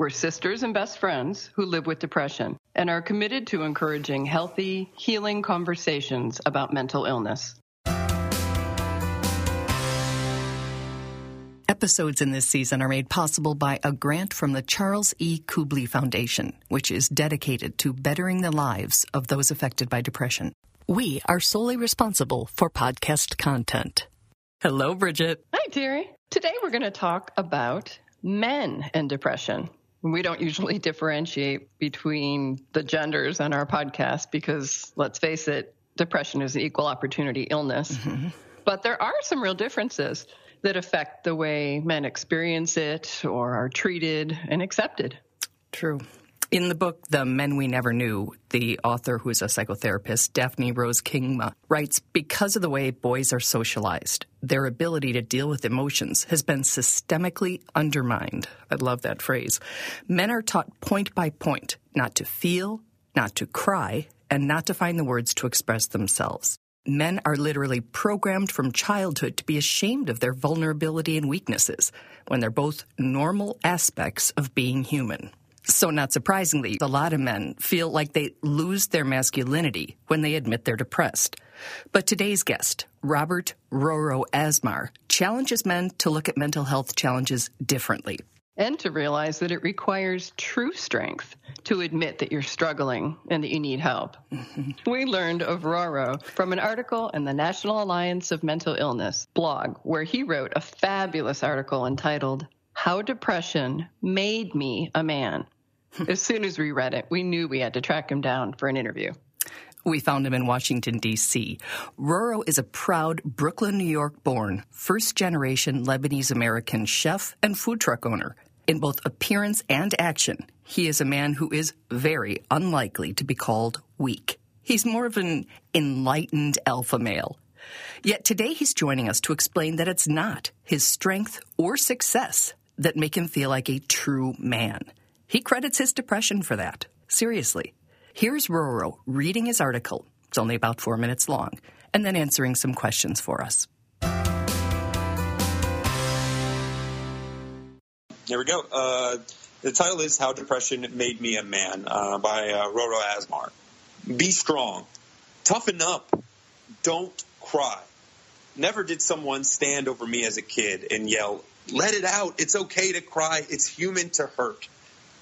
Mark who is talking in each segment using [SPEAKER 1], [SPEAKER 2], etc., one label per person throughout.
[SPEAKER 1] We're sisters and best friends who live with depression and are committed to encouraging healthy, healing conversations about mental illness.
[SPEAKER 2] Episodes in this season are made possible by a grant from the Charles E. Kubly Foundation, which is dedicated to bettering the lives of those affected by depression. We are solely responsible for podcast content. Hello, Bridget.
[SPEAKER 1] Hi, Terry. Today we're going to talk about men and depression. We don't usually differentiate between the genders on our podcast because, let's face it, depression is an equal opportunity illness. Mm-hmm. But there are some real differences that affect the way men experience it or are treated and accepted.
[SPEAKER 2] True. In the book, The Men We Never Knew, the author, who's a psychotherapist, Daphne Rose Kingma, writes Because of the way boys are socialized, their ability to deal with emotions has been systemically undermined. I love that phrase. Men are taught point by point not to feel, not to cry, and not to find the words to express themselves. Men are literally programmed from childhood to be ashamed of their vulnerability and weaknesses when they're both normal aspects of being human. So, not surprisingly, a lot of men feel like they lose their masculinity when they admit they're depressed. But today's guest, Robert Roro Asmar, challenges men to look at mental health challenges differently.
[SPEAKER 1] And to realize that it requires true strength to admit that you're struggling and that you need help. Mm-hmm. We learned of Roro from an article in the National Alliance of Mental Illness blog, where he wrote a fabulous article entitled, How Depression Made Me a Man as soon as we read it, we knew we had to track him down for an interview.
[SPEAKER 2] We found him in Washington, D.C. Roro is a proud Brooklyn, New York born, first generation Lebanese American chef and food truck owner. In both appearance and action, he is a man who is very unlikely to be called weak. He's more of an enlightened alpha male. Yet today he's joining us to explain that it's not his strength or success that make him feel like a true man. He credits his depression for that. Seriously. Here's Roro reading his article. It's only about four minutes long, and then answering some questions for us.
[SPEAKER 3] Here we go. Uh, the title is How Depression Made Me a Man uh, by uh, Roro Asmar. Be strong. Toughen up. Don't cry. Never did someone stand over me as a kid and yell, Let it out. It's okay to cry. It's human to hurt.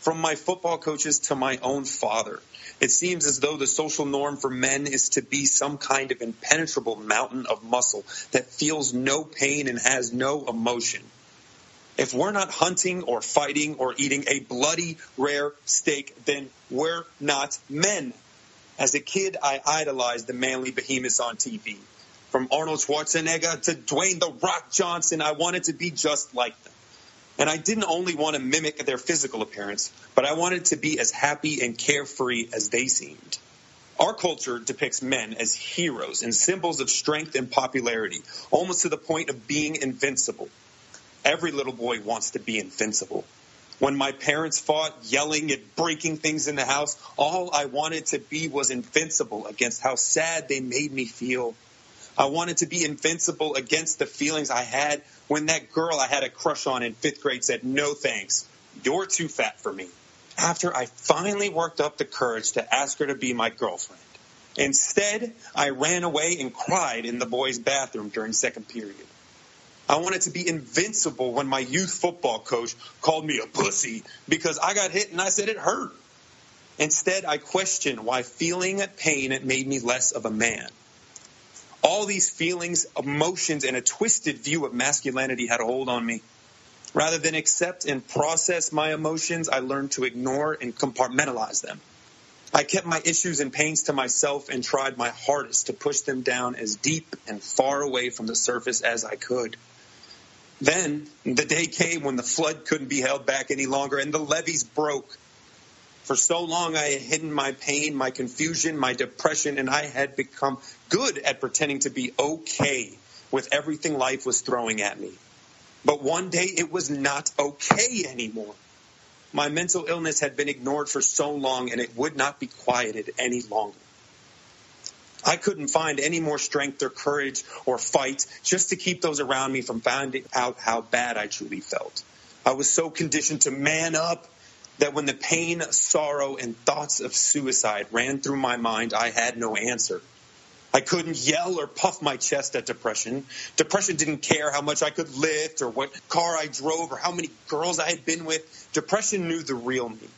[SPEAKER 3] From my football coaches to my own father, it seems as though the social norm for men is to be some kind of impenetrable mountain of muscle that feels no pain and has no emotion. If we're not hunting or fighting or eating a bloody rare steak, then we're not men. As a kid, I idolized the manly behemoths on TV. From Arnold Schwarzenegger to Dwayne The Rock Johnson, I wanted to be just like them. And I didn't only want to mimic their physical appearance, but I wanted to be as happy and carefree as they seemed. Our culture depicts men as heroes and symbols of strength and popularity, almost to the point of being invincible. Every little boy wants to be invincible. When my parents fought, yelling and breaking things in the house, all I wanted to be was invincible against how sad they made me feel I wanted to be invincible against the feelings I had when that girl I had a crush on in fifth grade said, No thanks, you're too fat for me. After I finally worked up the courage to ask her to be my girlfriend. Instead, I ran away and cried in the boys' bathroom during second period. I wanted to be invincible when my youth football coach called me a pussy because I got hit and I said it hurt. Instead, I questioned why feeling pain made me less of a man all these feelings, emotions, and a twisted view of masculinity had a hold on me. Rather than accept and process my emotions, I learned to ignore and compartmentalize them. I kept my issues and pains to myself and tried my hardest to push them down as deep and far away from the surface as I could. Then the day came when the flood couldn't be held back any longer and the levees broke. For so long, I had hidden my pain, my confusion, my depression, and I had become good at pretending to be okay with everything life was throwing at me. But one day, it was not okay anymore. My mental illness had been ignored for so long, and it would not be quieted any longer. I couldn't find any more strength or courage or fight just to keep those around me from finding out how bad I truly felt. I was so conditioned to man up that when the pain, sorrow, and thoughts of suicide ran through my mind, I had no answer. I couldn't yell or puff my chest at depression. Depression didn't care how much I could lift or what car I drove or how many girls I had been with. Depression knew the real me.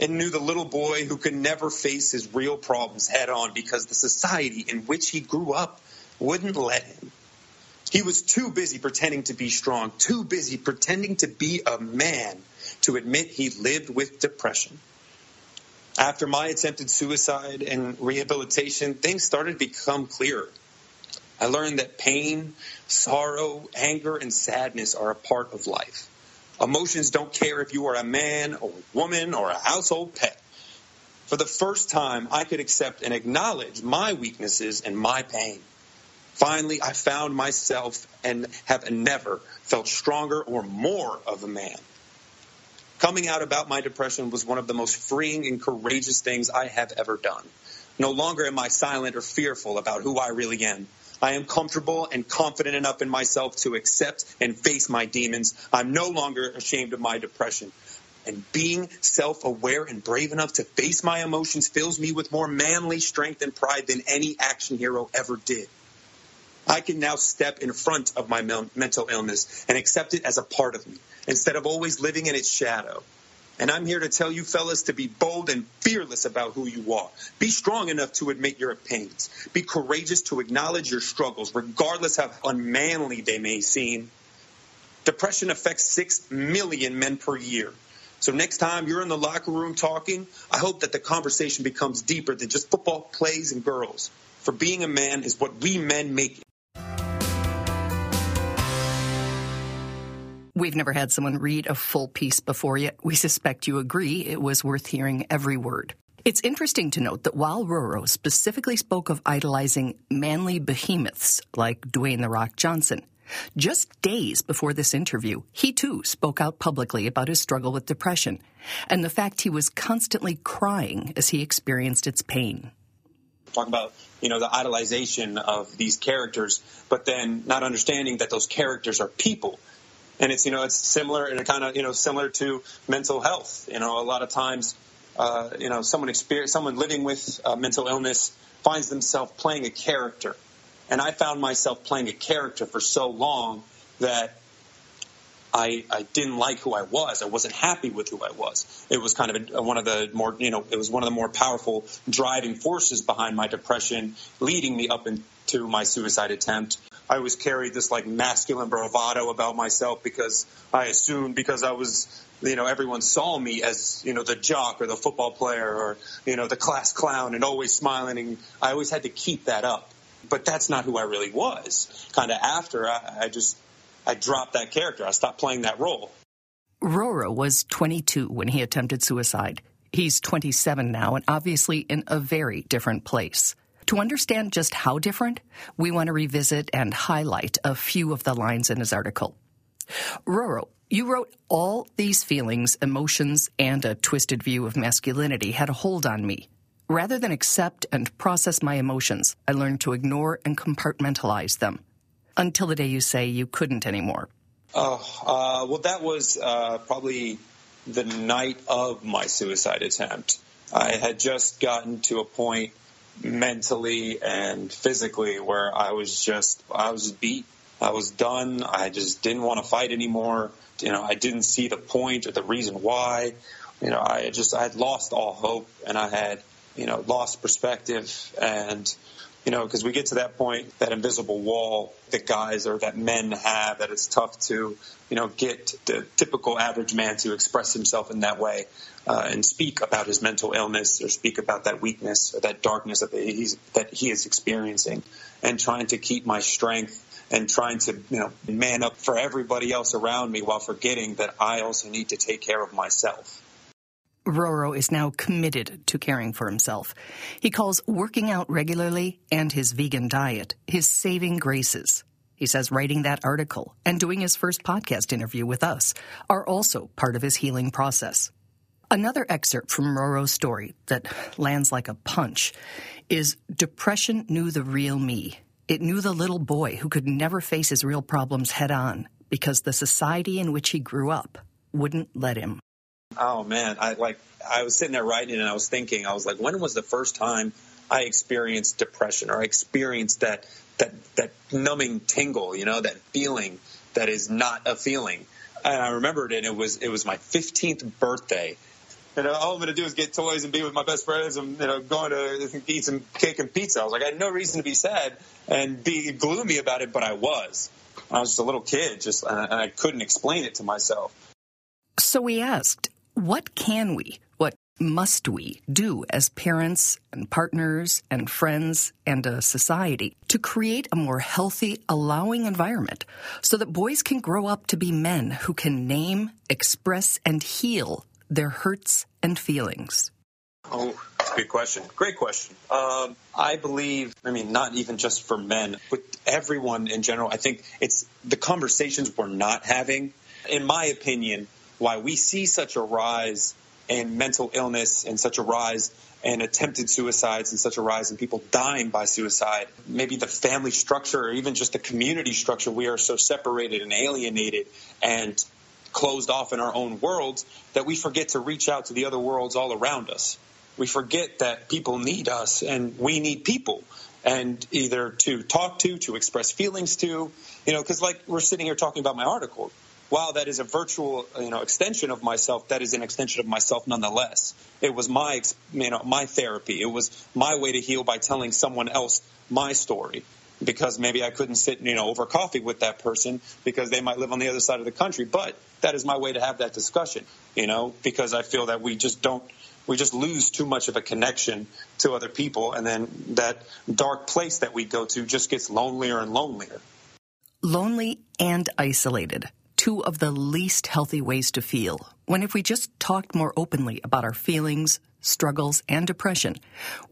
[SPEAKER 3] and knew the little boy who could never face his real problems head on because the society in which he grew up wouldn't let him. He was too busy pretending to be strong, too busy pretending to be a man to admit he lived with depression. After my attempted suicide and rehabilitation, things started to become clearer. I learned that pain, sorrow, anger, and sadness are a part of life. Emotions don't care if you are a man or a woman or a household pet. For the first time, I could accept and acknowledge my weaknesses and my pain. Finally, I found myself and have never felt stronger or more of a man. Coming out about my depression was one of the most freeing and courageous things I have ever done. No longer am I silent or fearful about who I really am. I am comfortable and confident enough in myself to accept and face my demons. I'm no longer ashamed of my depression. And being self aware and brave enough to face my emotions fills me with more manly strength and pride than any action hero ever did. I can now step in front of my mental illness and accept it as a part of me instead of always living in its shadow. And I'm here to tell you, fellas, to be bold and fearless about who you are. Be strong enough to admit your pains. Be courageous to acknowledge your struggles, regardless how unmanly they may seem. Depression affects 6 million men per year. So next time you're in the locker room talking, I hope that the conversation becomes deeper than just football plays and girls. For being a man is what we men make
[SPEAKER 2] We've never had someone read a full piece before, yet we suspect you agree it was worth hearing every word. It's interesting to note that while Roro specifically spoke of idolizing manly behemoths like Dwayne The Rock Johnson, just days before this interview, he too spoke out publicly about his struggle with depression and the fact he was constantly crying as he experienced its pain.
[SPEAKER 3] Talk about, you know, the idolization of these characters, but then not understanding that those characters are people and it's you know it's similar and kind of you know similar to mental health. You know, a lot of times, uh, you know, someone experience someone living with uh, mental illness finds themselves playing a character, and I found myself playing a character for so long that. I, I didn't like who I was. I wasn't happy with who I was. It was kind of a, one of the more, you know, it was one of the more powerful driving forces behind my depression, leading me up into my suicide attempt. I always carried this like masculine bravado about myself because I assumed because I was, you know, everyone saw me as, you know, the jock or the football player or, you know, the class clown and always smiling. And I always had to keep that up. But that's not who I really was. Kind of after I, I just, I dropped that character. I stopped playing that role.
[SPEAKER 2] Roro was 22 when he attempted suicide. He's 27 now and obviously in a very different place. To understand just how different, we want to revisit and highlight a few of the lines in his article. Roro, you wrote all these feelings, emotions, and a twisted view of masculinity had a hold on me. Rather than accept and process my emotions, I learned to ignore and compartmentalize them. Until the day you say you couldn't anymore.
[SPEAKER 3] Oh, uh, well, that was uh, probably the night of my suicide attempt. I had just gotten to a point mentally and physically where I was just I was beat. I was done. I just didn't want to fight anymore. You know, I didn't see the point or the reason why. You know, I just I had lost all hope and I had, you know, lost perspective and you know, because we get to that point, that invisible wall that guys or that men have, that it's tough to, you know, get the typical average man to express himself in that way uh, and speak about his mental illness or speak about that weakness or that darkness that he's that he is experiencing, and trying to keep my strength and trying to you know man up for everybody else around me while forgetting that I also need to take care of myself.
[SPEAKER 2] Roro is now committed to caring for himself. He calls working out regularly and his vegan diet his saving graces. He says writing that article and doing his first podcast interview with us are also part of his healing process. Another excerpt from Roro's story that lands like a punch is Depression knew the real me. It knew the little boy who could never face his real problems head on because the society in which he grew up wouldn't let him.
[SPEAKER 3] Oh man, I like I was sitting there writing and I was thinking, I was like, when was the first time I experienced depression or I experienced that that that numbing tingle, you know, that feeling that is not a feeling. And I remembered it. It was it was my 15th birthday. And all I'm going to do is get toys and be with my best friends and you know going to eat some cake and pizza. I was like, I had no reason to be sad and be gloomy about it, but I was. I was just a little kid, just and I couldn't explain it to myself.
[SPEAKER 2] So we asked, what can we, what must we do as parents and partners and friends and a society to create a more healthy, allowing environment so that boys can grow up to be men who can name, express, and heal their hurts and feelings?
[SPEAKER 3] Oh, that's a good question. Great question. Um, I believe, I mean, not even just for men, but everyone in general. I think it's the conversations we're not having. In my opinion, why we see such a rise in mental illness and such a rise in attempted suicides and such a rise in people dying by suicide. Maybe the family structure or even just the community structure, we are so separated and alienated and closed off in our own worlds that we forget to reach out to the other worlds all around us. We forget that people need us and we need people and either to talk to, to express feelings to, you know, because like we're sitting here talking about my article while that is a virtual you know extension of myself that is an extension of myself nonetheless. It was my you know my therapy. It was my way to heal by telling someone else my story because maybe I couldn't sit you know over coffee with that person because they might live on the other side of the country. But that is my way to have that discussion you know because I feel that we just don't we just lose too much of a connection to other people. And then that dark place that we go to just gets lonelier and lonelier.
[SPEAKER 2] Lonely and isolated two of the least healthy ways to feel. When if we just talked more openly about our feelings, struggles, and depression,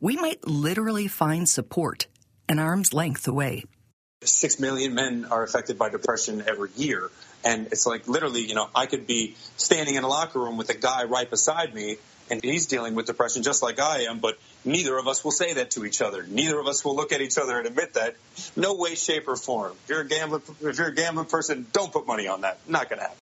[SPEAKER 2] we might literally find support an arm's length away.
[SPEAKER 3] Six million men are affected by depression every year. And it's like literally, you know, I could be standing in a locker room with a guy right beside me and he's dealing with depression just like I am, but neither of us will say that to each other. Neither of us will look at each other and admit that. No way, shape, or form. If you're a gambling, if you're a gambling person, don't put money on that. Not going to happen.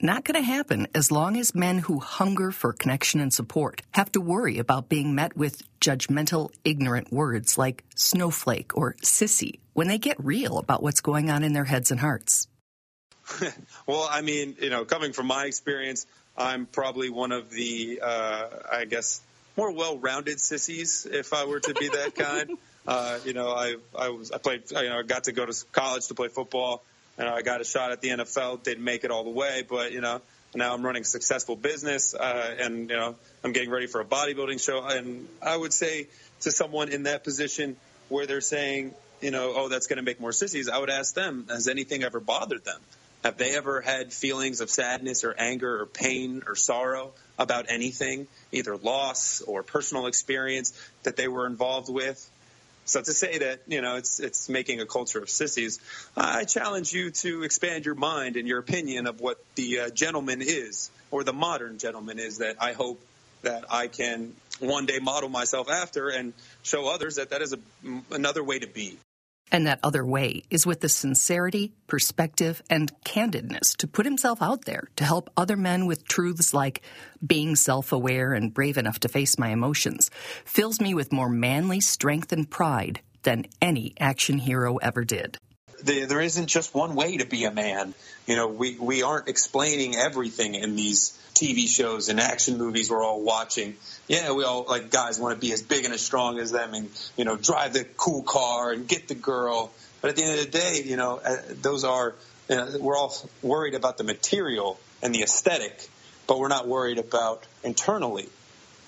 [SPEAKER 2] Not going to happen as long as men who hunger for connection and support have to worry about being met with judgmental, ignorant words like snowflake or sissy when they get real about what's going on in their heads and hearts.
[SPEAKER 3] well, I mean, you know, coming from my experience, I'm probably one of the, uh, I guess, more well-rounded sissies, if I were to be that kind. Uh, you know, I I was I played, you know, I got to go to college to play football, and I got a shot at the NFL. Didn't make it all the way, but you know, now I'm running a successful business, uh, and you know, I'm getting ready for a bodybuilding show. And I would say to someone in that position where they're saying, you know, oh, that's going to make more sissies, I would ask them, has anything ever bothered them? Have they ever had feelings of sadness or anger or pain or sorrow about anything, either loss or personal experience that they were involved with? So to say that you know it's it's making a culture of sissies, I challenge you to expand your mind and your opinion of what the uh, gentleman is, or the modern gentleman is. That I hope that I can one day model myself after and show others that that is a, another way to be.
[SPEAKER 2] And that other way is with the sincerity, perspective, and candidness to put himself out there to help other men with truths like being self aware and brave enough to face my emotions fills me with more manly strength and pride than any action hero ever did.
[SPEAKER 3] There isn't just one way to be a man. You know, we, we aren't explaining everything in these TV shows and action movies we're all watching. Yeah, we all like guys want to be as big and as strong as them and you know drive the cool car and get the girl. But at the end of the day, you know, uh, those are you know, we're all worried about the material and the aesthetic, but we're not worried about internally.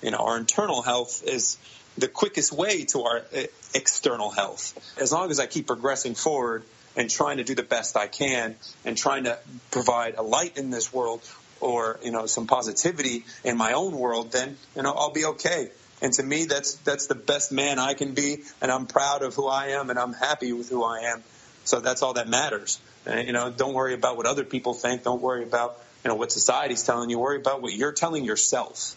[SPEAKER 3] You know, our internal health is the quickest way to our uh, external health. As long as I keep progressing forward and trying to do the best I can and trying to provide a light in this world or you know some positivity in my own world, then you know I'll be okay. And to me, that's that's the best man I can be, and I'm proud of who I am, and I'm happy with who I am. So that's all that matters. You know, don't worry about what other people think. Don't worry about you know what society's telling you. Worry about what you're telling yourself.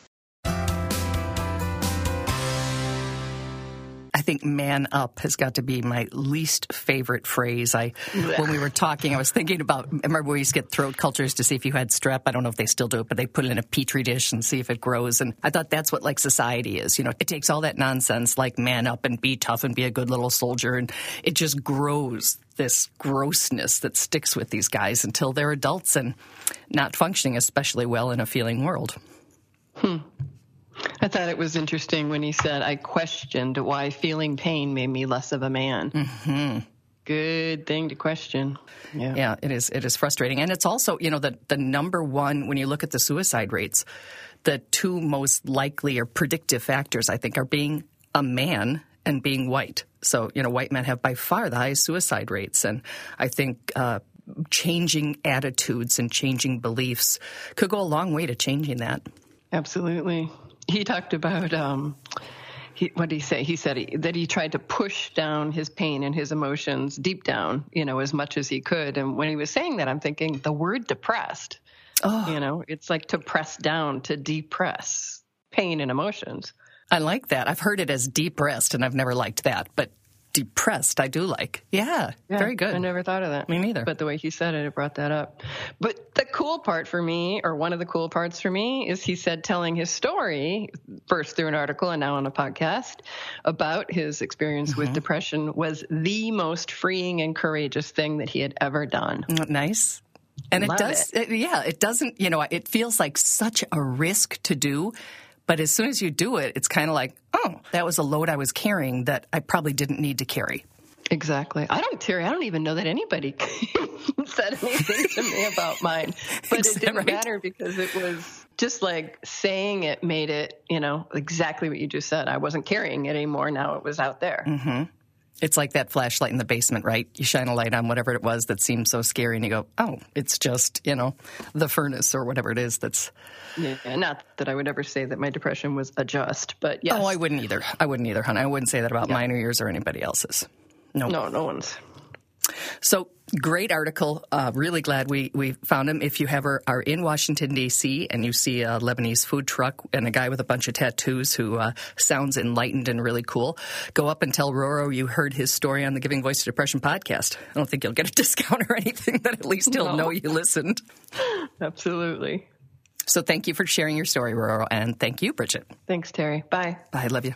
[SPEAKER 2] Think man up has got to be my least favorite phrase. I when we were talking, I was thinking about remember we used to get throat cultures to see if you had strep. I don't know if they still do it, but they put it in a petri dish and see if it grows. And I thought that's what like society is. You know, it takes all that nonsense like man up and be tough and be a good little soldier, and it just grows this grossness that sticks with these guys until they're adults and not functioning especially well in a feeling world.
[SPEAKER 1] Hmm. I thought it was interesting when he said, I questioned why feeling pain made me less of a man.
[SPEAKER 2] Mm-hmm.
[SPEAKER 1] Good thing to question. Yeah.
[SPEAKER 2] yeah, it is. It is frustrating, and it's also you know the the number one when you look at the suicide rates, the two most likely or predictive factors I think are being a man and being white. So you know, white men have by far the highest suicide rates, and I think. Uh, changing attitudes and changing beliefs could go a long way to changing that.
[SPEAKER 1] Absolutely he talked about um, he, what did he say? He said he, that he tried to push down his pain and his emotions deep down, you know, as much as he could. And when he was saying that, I'm thinking the word depressed. Oh. You know, it's like to press down, to depress pain and emotions.
[SPEAKER 2] I like that. I've heard it as depressed, and I've never liked that. But depressed, I do like. Yeah, yeah, very good.
[SPEAKER 1] I never thought of that.
[SPEAKER 2] Me neither.
[SPEAKER 1] But the way he said it, it brought that up. But the cool part for me, or one of the cool parts for me, is he said telling his story, first through an article and now on a podcast, about his experience mm-hmm. with depression was the most freeing and courageous thing that he had ever done.
[SPEAKER 2] Mm, nice. And Love it does, it. It, yeah, it doesn't, you know, it feels like such a risk to do but as soon as you do it, it's kind of like, oh, that was a load I was carrying that I probably didn't need to carry.
[SPEAKER 1] Exactly. I don't, Terry, I don't even know that anybody said anything to me about mine. But it didn't right? matter because it was just like saying it made it, you know, exactly what you just said. I wasn't carrying it anymore. Now it was out there.
[SPEAKER 2] Mm-hmm. It's like that flashlight in the basement, right? You shine a light on whatever it was that seemed so scary, and you go, "Oh, it's just you know the furnace or whatever it is." That's
[SPEAKER 1] yeah. Not that I would ever say that my depression was a just, but yes.
[SPEAKER 2] Oh, I wouldn't either. I wouldn't either, hon. I wouldn't say that about yeah. mine or yours or anybody else's.
[SPEAKER 1] No, no, no one's.
[SPEAKER 2] So great article. Uh, really glad we, we found him. If you ever are in Washington, D.C., and you see a Lebanese food truck and a guy with a bunch of tattoos who uh, sounds enlightened and really cool, go up and tell Roro you heard his story on the Giving Voice to Depression podcast. I don't think you'll get a discount or anything, but at least he'll no. know you listened.
[SPEAKER 1] Absolutely.
[SPEAKER 2] So thank you for sharing your story, Roro, and thank you, Bridget.
[SPEAKER 1] Thanks, Terry. Bye.
[SPEAKER 2] Bye. Love you.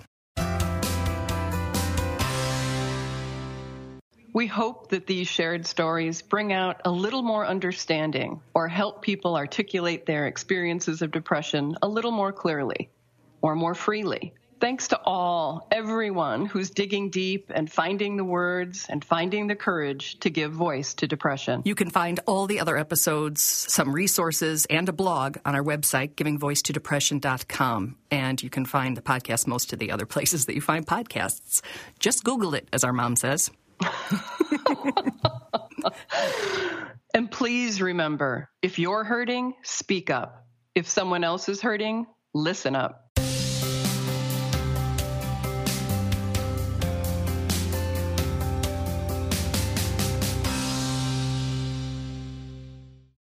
[SPEAKER 1] We hope that these shared stories bring out a little more understanding or help people articulate their experiences of depression a little more clearly or more freely. Thanks to all, everyone who's digging deep and finding the words and finding the courage to give voice to depression.
[SPEAKER 2] You can find all the other episodes, some resources, and a blog on our website, givingvoicetodepression.com. And you can find the podcast most of the other places that you find podcasts. Just Google it, as our mom says.
[SPEAKER 1] and please remember if you're hurting, speak up. If someone else is hurting, listen up.